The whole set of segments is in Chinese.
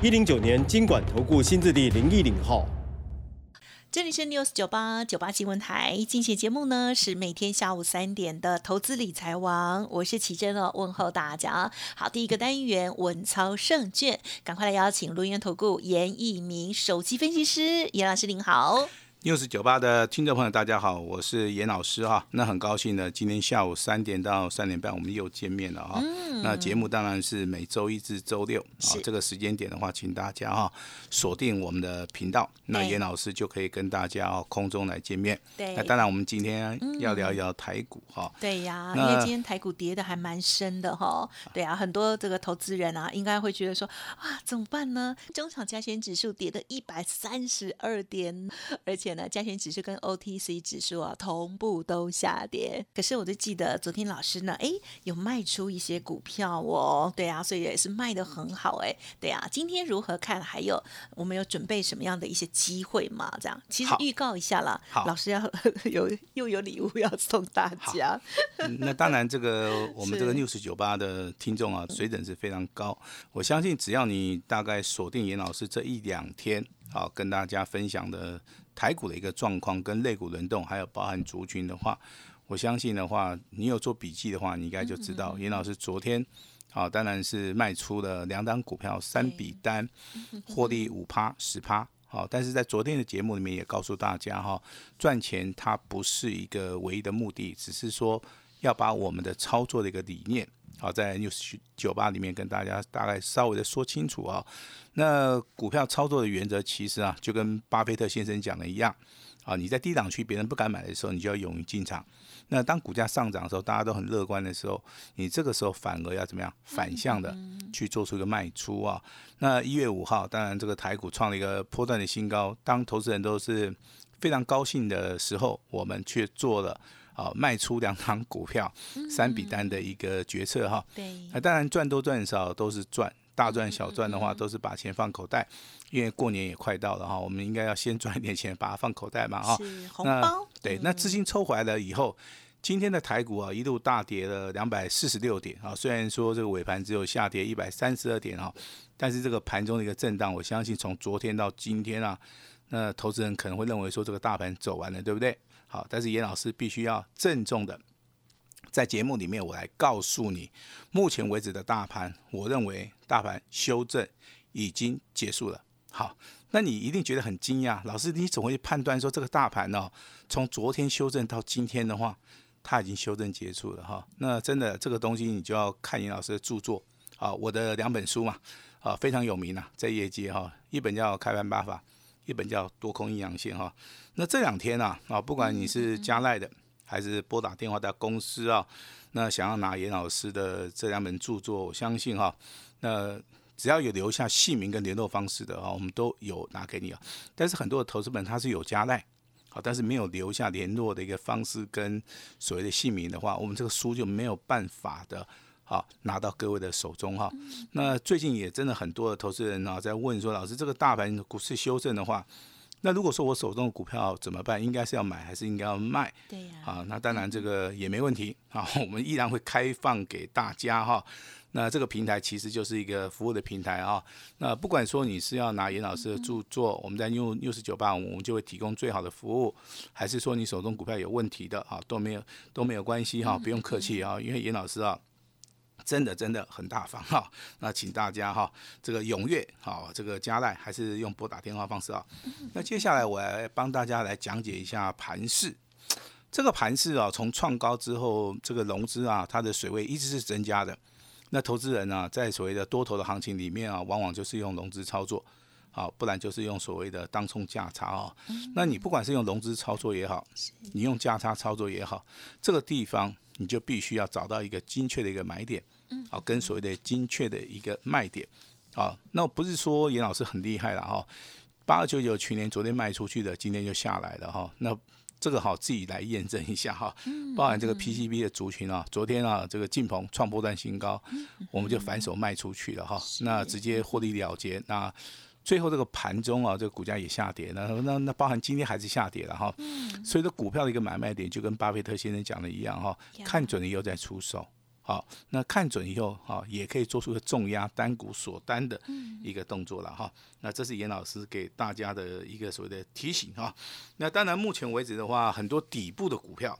一零九年金管投顾新字地零一零号。这里是 News 九八九八新闻台，今期节目呢是每天下午三点的投资理财王，我是奇珍哦，问候大家。好，第一个单元稳操胜券，赶快来邀请轮源投顾严义明首席分析师严老师您好。News 九八的听众朋友，大家好，我是严老师哈。那很高兴呢，今天下午三点到三点半，我们又见面了哈。那节目当然是每周一至周六啊，这个时间点的话，请大家哈锁定我们的频道，那严老师就可以跟大家哦空中来见面。对，那当然我们今天要聊一聊台股哈。对呀，因为今天台股跌的还蛮深的哈。对啊，很多这个投资人啊，应该会觉得说啊，怎么办呢？中场加权指数跌的一百三十二点，而且。加权指数跟 OTC 指数啊同步都下跌，可是我就记得昨天老师呢，哎，有卖出一些股票哦，对啊，所以也是卖的很好哎，对啊，今天如何看？还有我们有准备什么样的一些机会吗？这样，其实预告一下啦，老师要 有又有礼物要送大家。那当然，这个 我们这个 news 酒吧的听众啊，水准是非常高。我相信只要你大概锁定严老师这一两天，好跟大家分享的。台股的一个状况跟类股轮动，还有包含族群的话，我相信的话，你有做笔记的话，你应该就知道，严老师昨天，好，当然是卖出了两档股票，三笔单，获利五趴十趴，好，但是在昨天的节目里面也告诉大家哈，赚钱它不是一个唯一的目的，只是说要把我们的操作的一个理念。好，在 news 酒吧里面跟大家大概稍微的说清楚啊。那股票操作的原则其实啊，就跟巴菲特先生讲的一样啊。你在低档区别人不敢买的时候，你就要勇于进场。那当股价上涨的时候，大家都很乐观的时候，你这个时候反而要怎么样？反向的去做出一个卖出啊。那一月五号，当然这个台股创了一个波段的新高，当投资人都是非常高兴的时候，我们却做了。啊，卖出两档股票，三笔单的一个决策哈。对，那当然赚多赚少都是赚，大赚小赚的话都是把钱放口袋，因为过年也快到了哈，我们应该要先赚一点钱，把它放口袋嘛哈。红包。对，那资金抽回来了以后，今天的台股啊一路大跌了两百四十六点啊，虽然说这个尾盘只有下跌一百三十二点哈，但是这个盘中的一个震荡，我相信从昨天到今天啊，那投资人可能会认为说这个大盘走完了，对不对？好，但是严老师必须要郑重的在节目里面，我来告诉你，目前为止的大盘，我认为大盘修正已经结束了。好，那你一定觉得很惊讶，老师，你怎么会判断说这个大盘呢？从昨天修正到今天的话，它已经修正结束了哈。那真的这个东西，你就要看严老师的著作啊，我的两本书嘛，啊非常有名啊，在业界哈，一本叫《开盘八法》。一本叫多空阴阳线哈，那这两天啊啊，不管你是加赖的还是拨打电话到公司啊，那想要拿严老师的这两本著作，我相信哈，那只要有留下姓名跟联络方式的啊，我们都有拿给你啊。但是很多的投资本它是有加赖，好，但是没有留下联络的一个方式跟所谓的姓名的话，我们这个书就没有办法的。好，拿到各位的手中哈。那最近也真的很多的投资人啊，在问说，老师这个大盘股市修正的话，那如果说我手中的股票怎么办？应该是要买还是应该要卖？对呀。啊，那当然这个也没问题啊，我们依然会开放给大家哈。那这个平台其实就是一个服务的平台啊。那不管说你是要拿严老师的著作，我们在六六十九八，我们就会提供最好的服务；还是说你手中股票有问题的啊，都没有都没有关系哈，不用客气啊，因为严老师啊。真的真的很大方哈，那请大家哈这个踊跃好这个加赖还是用拨打电话方式啊。那接下来我来帮大家来讲解一下盘势。这个盘势啊，从创高之后，这个融资啊，它的水位一直是增加的。那投资人啊，在所谓的多头的行情里面啊，往往就是用融资操作，好，不然就是用所谓的当冲价差啊。那你不管是用融资操作也好，你用价差操作也好，这个地方你就必须要找到一个精确的一个买点。好，跟所谓的精确的一个卖点，啊，那不是说严老师很厉害了哈，八二九九去年昨天卖出去的，今天就下来了哈，那。这个好自己来验证一下哈，包含这个 PCB 的族群啊，昨天啊这个晋鹏创波段新高，我们就反手卖出去了哈，那直接获利了结。那最后这个盘中啊，这个股价也下跌，那那那包含今天还是下跌了哈，所以这股票的一个买卖点就跟巴菲特先生讲的一样哈，看准了以后再出手。好，那看准以后，哈，也可以做出个重压单股锁单的一个动作了哈。那这是严老师给大家的一个所谓的提醒哈。那当然，目前为止的话，很多底部的股票，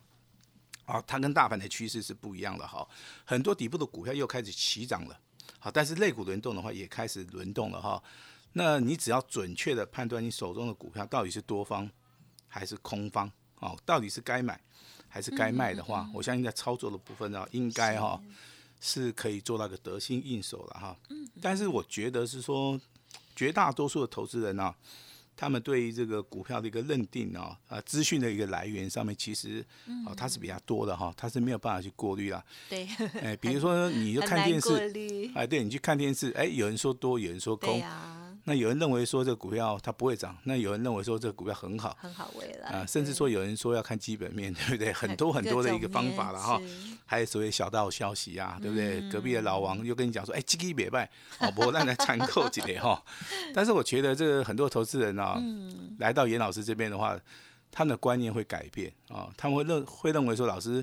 啊，它跟大盘的趋势是不一样的哈。很多底部的股票又开始起涨了，好，但是类股轮动的话也开始轮动了哈。那你只要准确的判断你手中的股票到底是多方还是空方，哦，到底是该买。还是该卖的话，我相信在操作的部分呢，应该哈是可以做到个得心应手了哈。但是我觉得是说，绝大多数的投资人呢，他们对于这个股票的一个认定啊，啊，资讯的一个来源上面，其实啊，它是比较多的哈，它是没有办法去过滤了。对。哎，比如说你就看电视，哎，对你去看电视，哎，有人说多，有人说空。那有人认为说这个股票它不会涨，那有人认为说这个股票很好，很好未来啊，甚至说有人说要看基本面，对不对？很多很多的一个方法了哈，还有所谓小道消息啊，对不对？隔壁的老王又跟你讲说，哎，基基别拜，哦，不让来参考几类哈。但是我觉得这个很多投资人啊，来到严老师这边的话，他们的观念会改变啊，他们会认会认为说老师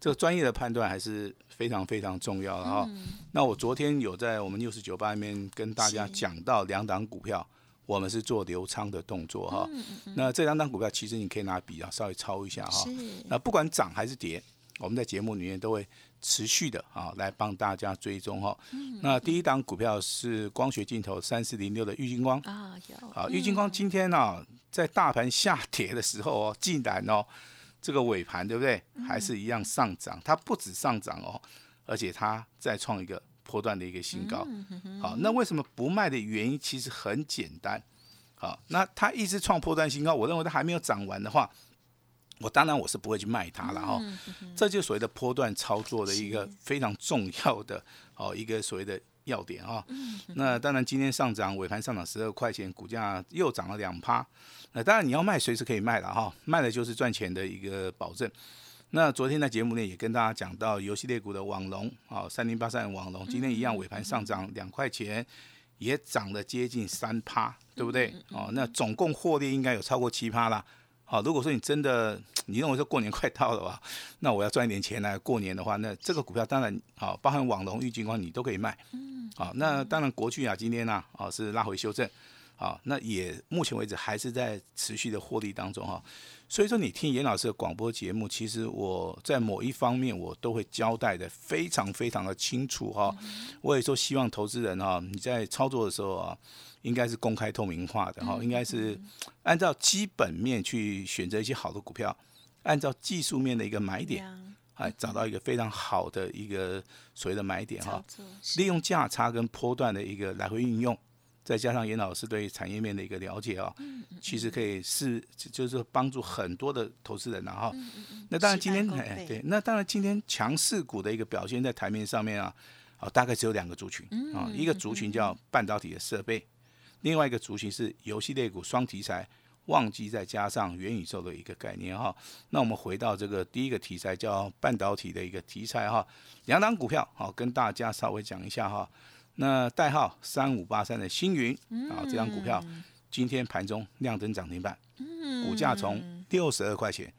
这个专业的判断还是。非常非常重要的哈。那我昨天有在我们六十九八里面跟大家讲到两档股票，我们是做流仓的动作哈。那这两档股票其实你可以拿笔啊稍微抄一下哈。那不管涨还是跌，我们在节目里面都会持续的啊来帮大家追踪哈。那第一档股票是光学镜头三四零六的玉金光啊有。好，玉金光今天呢在大盘下跌的时候哦，竟然哦。这个尾盘对不对？还是一样上涨，它不止上涨哦，而且它再创一个波段的一个新高。好，那为什么不卖的原因其实很简单。好，那它一直创波段新高，我认为它还没有涨完的话，我当然我是不会去卖它了哈。这就所谓的波段操作的一个非常重要的哦一个所谓的要点啊。那当然今天上涨，尾盘上涨十二块钱，股价又涨了两趴。那当然你要卖随时可以卖了哈，卖了就是赚钱的一个保证。那昨天在节目内也跟大家讲到游戏类股的网龙啊，三零八三网龙今天一样尾盘上涨两块钱，也涨了接近三趴，对不对？哦，那总共获利应该有超过七趴啦。好，如果说你真的 你认为说过年快到了吧，那我要赚一点钱来过年的话，那这个股票当然好，包含网龙、玉金光你都可以卖。嗯。好，那当然国巨啊今天呢啊是拉回修正。好，那也目前为止还是在持续的获利当中哈，所以说你听严老师的广播节目，其实我在某一方面我都会交代的非常非常的清楚哈。我也说希望投资人哈，你在操作的时候啊，应该是公开透明化的哈，应该是按照基本面去选择一些好的股票，按照技术面的一个买点，哎，找到一个非常好的一个所谓的买点哈，利用价差跟波段的一个来回运用。再加上严老师对产业面的一个了解啊，其实可以是就是帮助很多的投资人了哈。那当然今天哎对，那当然今天强势股的一个表现在台面上面啊，哦大概只有两个族群啊，一个族群叫半导体的设备，另外一个族群是游戏类股双题材，旺季再加上元宇宙的一个概念哈。那我们回到这个第一个题材叫半导体的一个题材哈，两档股票好跟大家稍微讲一下哈。那代号三五八三的星云啊，这张股票今天盘中亮灯涨停板，股价从六十二块钱，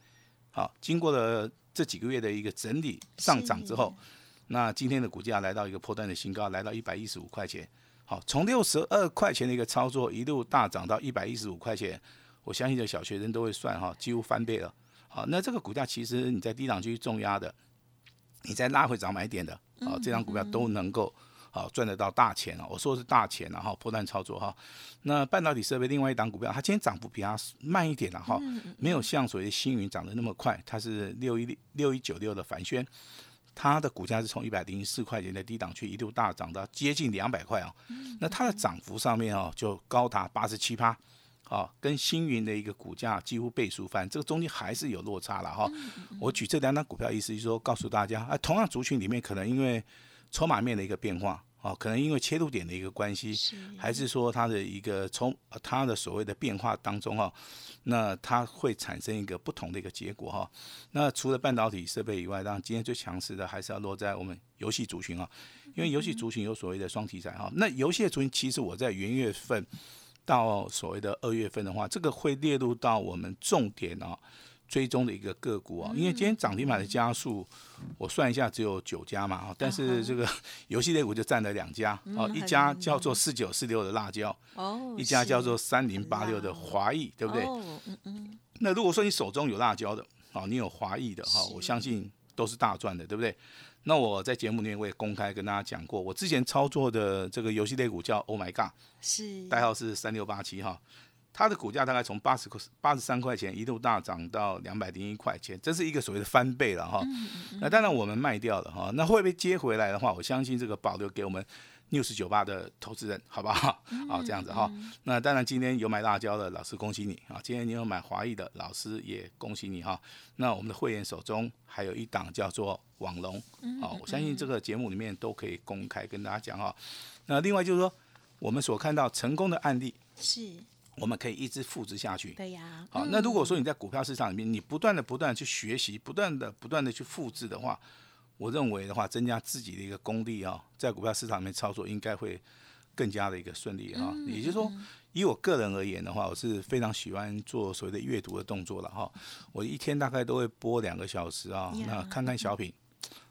好，经过了这几个月的一个整理上涨之后，那今天的股价来到一个破断的新高，来到一百一十五块钱，好，从六十二块钱的一个操作一路大涨到一百一十五块钱，我相信这小学生都会算哈，几乎翻倍了，好，那这个股价其实你在低档区重压的，你在拉回涨买点的，啊，这张股票都能够。好赚得到大钱啊！我说的是大钱，然后破断操作哈。那半导体设备另外一档股票，它今天涨幅比它慢一点了哈，没有像所谓的星云涨得那么快。它是六一六一九六的凡轩，它的股价是从一百零四块钱的低档区一度大涨到接近两百块啊。那它的涨幅上面哦，就高达八十七趴，啊，跟星云的一个股价几乎倍数翻，这个中间还是有落差了哈。我举这两档股票意思就是说，告诉大家啊，同样族群里面可能因为筹码面的一个变化啊，可能因为切入点的一个关系，还是说它的一个从它的所谓的变化当中哈，那它会产生一个不同的一个结果哈。那除了半导体设备以外，当然今天最强势的还是要落在我们游戏族群啊，因为游戏族群有所谓的双题材哈。那游戏的族群其实我在元月份到所谓的二月份的话，这个会列入到我们重点啊。追踪的一个个股啊，因为今天涨停板的家数，我算一下只有九家嘛啊，但是这个 游戏类股就占了两家哦，一家叫做四九四六的辣椒，哦，一家叫做三零八六的华裔，对不对？嗯嗯。那如果说你手中有辣椒的，哦，你有华裔的哈，我相信都是大赚的，对不对？那我在节目里面我也公开跟大家讲过，我之前操作的这个游戏类股叫 Oh My God，是代号是三六八七哈。它的股价大概从八十块、八十三块钱一度大涨到两百零一块钱，这是一个所谓的翻倍了哈。那当然我们卖掉了哈，那会不会接回来的话，我相信这个保留给我们六十九八的投资人，好不好？好，这样子哈。那当然今天有买辣椒的老师恭喜你啊，今天你有买华裔的老师也恭喜你哈。那我们的会员手中还有一档叫做网龙，好，我相信这个节目里面都可以公开跟大家讲哈。那另外就是说，我们所看到成功的案例是。我们可以一直复制下去。对呀。好，那如果说你在股票市场里面，你不断的、不断的去学习，不断的、不断的去复制的话，我认为的话，增加自己的一个功力啊，在股票市场里面操作应该会更加的一个顺利哈。也就是说，以我个人而言的话，我是非常喜欢做所谓的阅读的动作了哈。我一天大概都会播两个小时啊，那看看小品，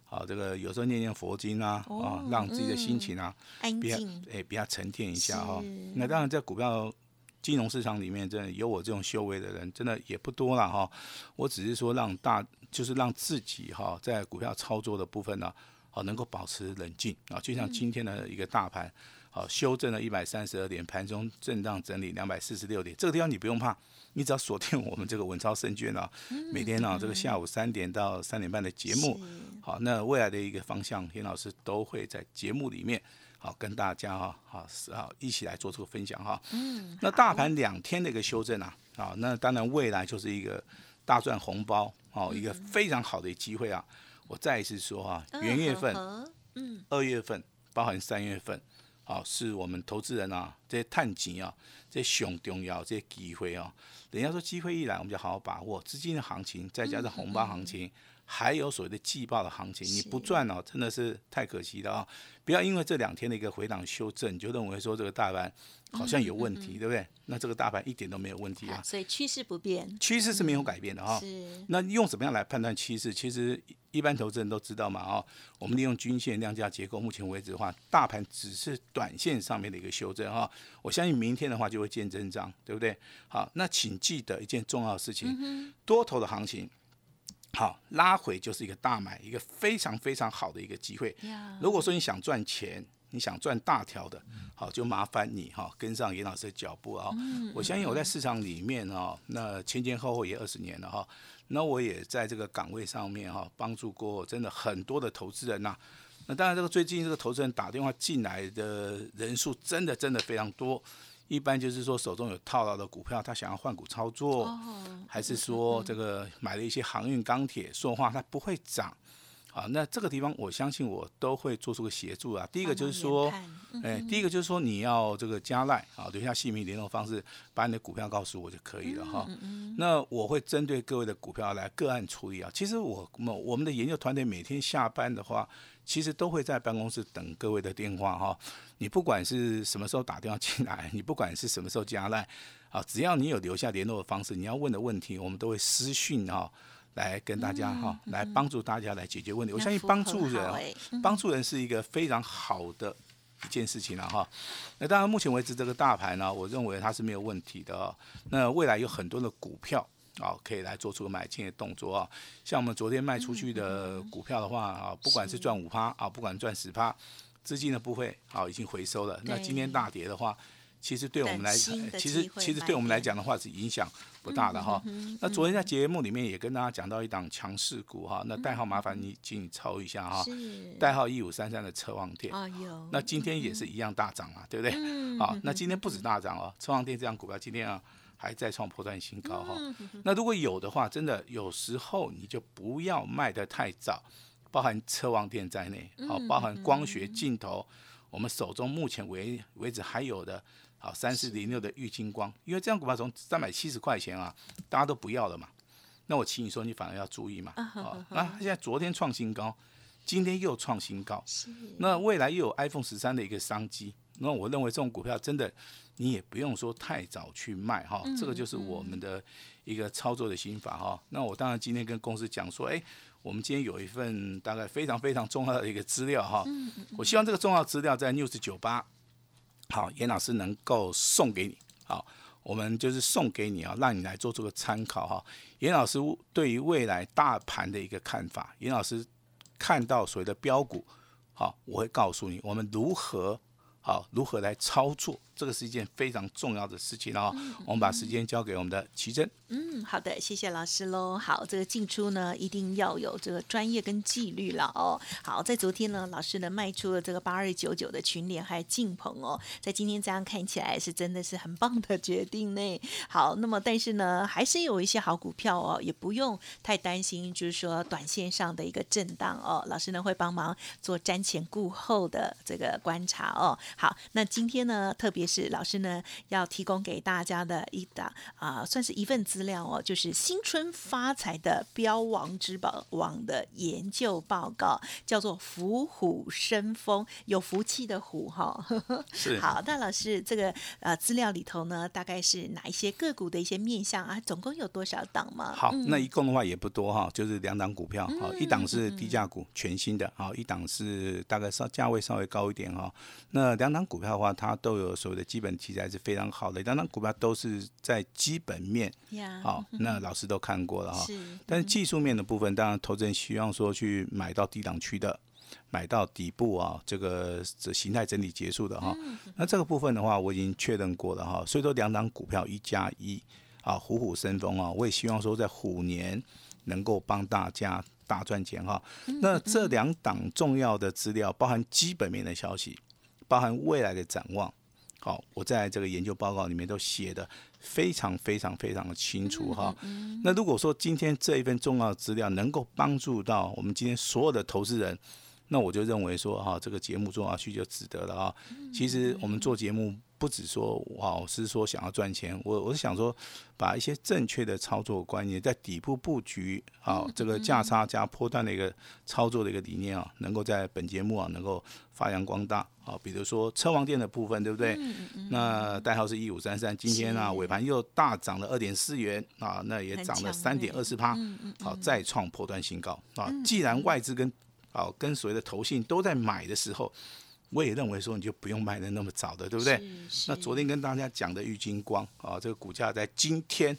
好，这个有时候念念佛经啊，啊，让自己的心情啊，比较哎比较沉淀一下哈。那当然在股票。金融市场里面，真的有我这种修为的人，真的也不多了哈。我只是说让大，就是让自己哈，在股票操作的部分呢，好能够保持冷静啊。就像今天的一个大盘，好修正了一百三十二点，盘中震荡整理两百四十六点，这个地方你不用怕，你只要锁定我们这个文超胜券啊，每天呢这个下午三点到三点半的节目，好，那未来的一个方向，田老师都会在节目里面。好，跟大家哈，好是好一起来做这个分享哈。嗯。那大盘两天的一个修正啊，啊，那当然未来就是一个大赚红包，哦，一个非常好的机会啊。我再一次说哈，元月份，嗯，二月份，包含三月份，好，是我们投资人啊，这些探钱啊，这些熊重要这些机会啊。人家说机会一来，我们就好好把握资金的行情，再加上红包行情。还有所谓的季报的行情，你不赚哦，真的是太可惜了啊！不要因为这两天的一个回档修正，你就认为说这个大盘好像有问题，对不对？那这个大盘一点都没有问题啊！所以趋势不变，趋势是没有改变的哈。那用怎么样来判断趋势？其实一般投资人都知道嘛，哦，我们利用均线量价结构，目前为止的话，大盘只是短线上面的一个修正哈。我相信明天的话就会见真章，对不对？好，那请记得一件重要的事情，多头的行情。好，拉回就是一个大买，一个非常非常好的一个机会。如果说你想赚钱，你想赚大条的，好，就麻烦你哈，跟上严老师的脚步啊。我相信我在市场里面哦，那前前后后也二十年了哈，那我也在这个岗位上面哈，帮助过真的很多的投资人呐。那当然，这个最近这个投资人打电话进来的人数，真的真的非常多。一般就是说手中有套牢的股票，他想要换股操作，还是说这个买了一些航运、钢铁、塑化，它不会涨。好，那这个地方我相信我都会做出个协助啊。第一个就是说，哎，第一个就是说你要这个加赖啊，留下姓名、联络方式，把你的股票告诉我就可以了哈。那我会针对各位的股票来个案处理啊。其实我们我们的研究团队每天下班的话。其实都会在办公室等各位的电话哈，你不管是什么时候打电话进来，你不管是什么时候加来，啊，只要你有留下联络的方式，你要问的问题，我们都会私讯哈，来跟大家哈，来帮助大家来解决问题。我相信帮助人，帮助人是一个非常好的一件事情了哈。那当然，目前为止这个大盘呢，我认为它是没有问题的。那未来有很多的股票。啊，可以来做出个买进的动作啊！像我们昨天卖出去的股票的话啊，不管是赚五趴啊，不管赚十趴，资金的部分啊已经回收了。那今天大跌的话，其实对我们来，其实其实对我们来讲的话是影响不大的哈。那昨天在节目里面也跟大家讲到一档强势股哈，那代号麻烦你请你抄一下哈，代号一五三三的车望店。那今天也是一样大涨啊，对不对？好，那今天不止大涨哦，车望店这样股票今天啊。还在创破断新高哈，那如果有的话，真的有时候你就不要卖得太早，包含车王店在内，好，包含光学镜头，我们手中目前为为止还有的，好三四零六的玉金光，因为这样股票从三百七十块钱啊，大家都不要了嘛。那我请你说，你反而要注意嘛。啊，那现在昨天创新高，今天又创新高，那未来又有 iPhone 十三的一个商机。那我认为这种股票真的，你也不用说太早去卖哈。这个就是我们的一个操作的心法哈。那我当然今天跟公司讲说，哎，我们今天有一份大概非常非常重要的一个资料哈。我希望这个重要资料在 News 九八，好，严老师能够送给你。好，我们就是送给你啊，让你来做这个参考哈。严老师对于未来大盘的一个看法，严老师看到所谓的标股，好，我会告诉你我们如何。好，如何来操作？这个是一件非常重要的事情哦。我们把时间交给我们的奇珍。嗯，好的，谢谢老师喽。好，这个进出呢，一定要有这个专业跟纪律了哦。好，在昨天呢，老师呢卖出了这个八二九九的群联还有晋鹏哦，在今天这样看起来是真的是很棒的决定呢。好，那么但是呢，还是有一些好股票哦，也不用太担心，就是说短线上的一个震荡哦。老师呢会帮忙做瞻前顾后的这个观察哦。好，那今天呢，特别是老师呢要提供给大家的一档啊，算是一份资料哦，就是新春发财的标王之宝网的研究报告，叫做“伏虎生风”，有福气的虎哈。是。好，那老师这个呃资料里头呢，大概是哪一些个股的一些面向啊？总共有多少档吗？好，那一共的话也不多哈，就是两档股票，好，一档是低价股，全新的，好，一档是大概稍价位稍微高一点哈。那两档股票的话，它都有所谓的基本题材是非常好的，当然股票都是在基本面，好，那老师都看过了哈。但是技术面的部分，当然投资人希望说去买到低档区的，买到底部啊，这个这形态整理结束的哈。那这个部分的话，我已经确认过了哈。所以说两档股票一加一啊，虎虎生风啊，我也希望说在虎年能够帮大家大赚钱哈。那这两档重要的资料，包含基本面的消息。包含未来的展望，好，我在这个研究报告里面都写的非常非常非常的清楚哈。那如果说今天这一份重要的资料能够帮助到我们今天所有的投资人，那我就认为说哈，这个节目做下去就值得了啊。其实我们做节目。不止说哇，是说想要赚钱，我我是想说，把一些正确的操作观念，在底部布局啊，这个价差加波段的一个操作的一个理念啊，能够在本节目啊能够发扬光大啊。比如说车王店的部分，对不对？那代号是一五三三，今天啊尾盘又大涨了二点四元啊，那也涨了三点二四趴，好再创破段新高啊。既然外资跟啊跟所谓的投信都在买的时候。我也认为说，你就不用卖的那么早的，对不对？那昨天跟大家讲的玉金光啊，这个股价在今天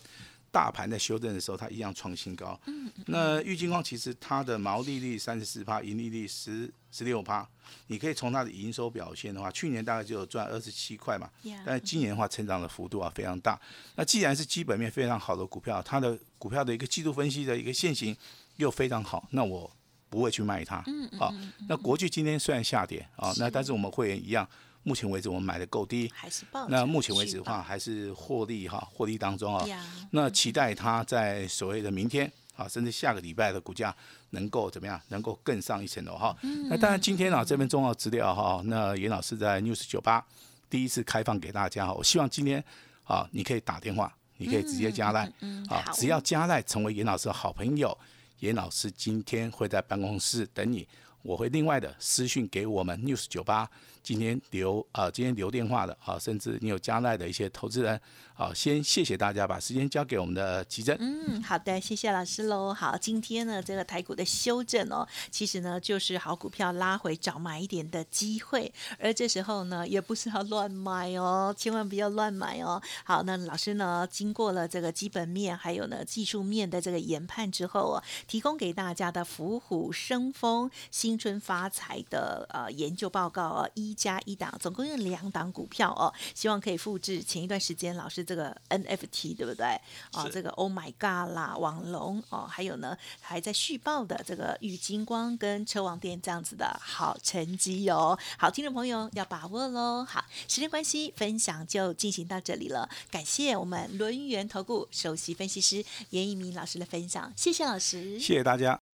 大盘在修正的时候，它一样创新高。嗯。那玉金光其实它的毛利率三十四趴，盈利率十十六趴。你可以从它的营收表现的话，去年大概就有赚二十七块嘛。但是今年的话，成长的幅度啊非常大。那既然是基本面非常好的股票，它的股票的一个季度分析的一个现形又非常好，那我。不会去卖它，好，那国巨今天虽然下跌啊，那但是我们会员一样，目前为止我们买的够低，还是那目前为止的话还是获利哈，获利当中啊，那期待它在所谓的明天啊，甚至下个礼拜的股价能够怎么样，能够更上一层楼哈。那当然今天啊这份重要资料哈，那严老师在 news 九八第一次开放给大家哈，我希望今天啊你可以打电话，你可以直接加赖，啊，只要加赖成为严老师的好朋友。严老师今天会在办公室等你，我会另外的私讯给我们 news 九八。今天留啊，今天留电话的啊，甚至你有加奈的一些投资人，好，先谢谢大家，把时间交给我们的奇珍。嗯，好的，谢谢老师喽。好，今天呢，这个台股的修正哦，其实呢，就是好股票拉回早买一点的机会，而这时候呢，也不是要乱买哦，千万不要乱买哦。好，那老师呢，经过了这个基本面还有呢技术面的这个研判之后哦，提供给大家的伏虎生风、新春发财的呃研究报告哦一。加一档，总共有两档股票哦，希望可以复制前一段时间老师这个 NFT 对不对？哦，这个 Oh my God 啦，网龙哦，还有呢还在续报的这个玉金光跟车王店这样子的好成绩哦。好，听众朋友要把握喽。好，时间关系，分享就进行到这里了。感谢我们轮源投顾首席分析师严一鸣老师的分享，谢谢老师，谢谢大家。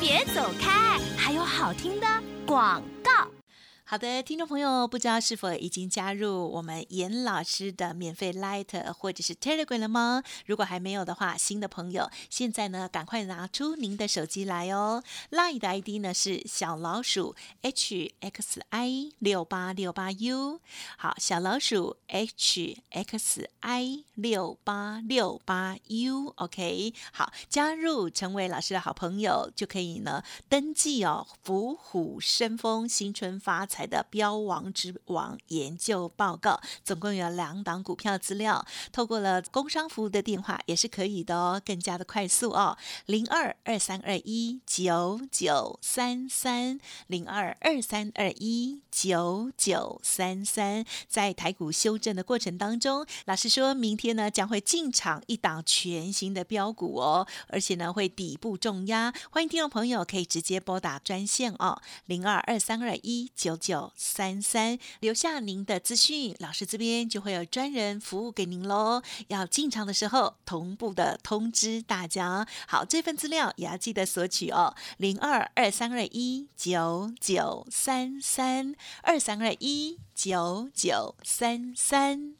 别走开，还有好听的广告。好的，听众朋友，不知道是否已经加入我们严老师的免费 Light 或者是 Telegram 了吗？如果还没有的话，新的朋友现在呢，赶快拿出您的手机来哦。Light 的 ID 呢是小老鼠 H X I 六八六八 U，好，小老鼠 H X I 六八六八 U，OK，好，加入成为老师的好朋友就可以呢，登记哦，伏虎生风，新春发财。的标王之王研究报告，总共有两档股票资料，透过了工商服务的电话也是可以的哦，更加的快速哦，零二二三二一九九三三零二二三二一九九三三，在台股修正的过程当中，老师说明天呢将会进场一档全新的标股哦，而且呢会底部重压，欢迎听众朋友可以直接拨打专线哦，零二二三二一九九。九三三，留下您的资讯，老师这边就会有专人服务给您喽。要进场的时候，同步的通知大家。好，这份资料也要记得索取哦，零二二三二一九九三三二三二一九九三三。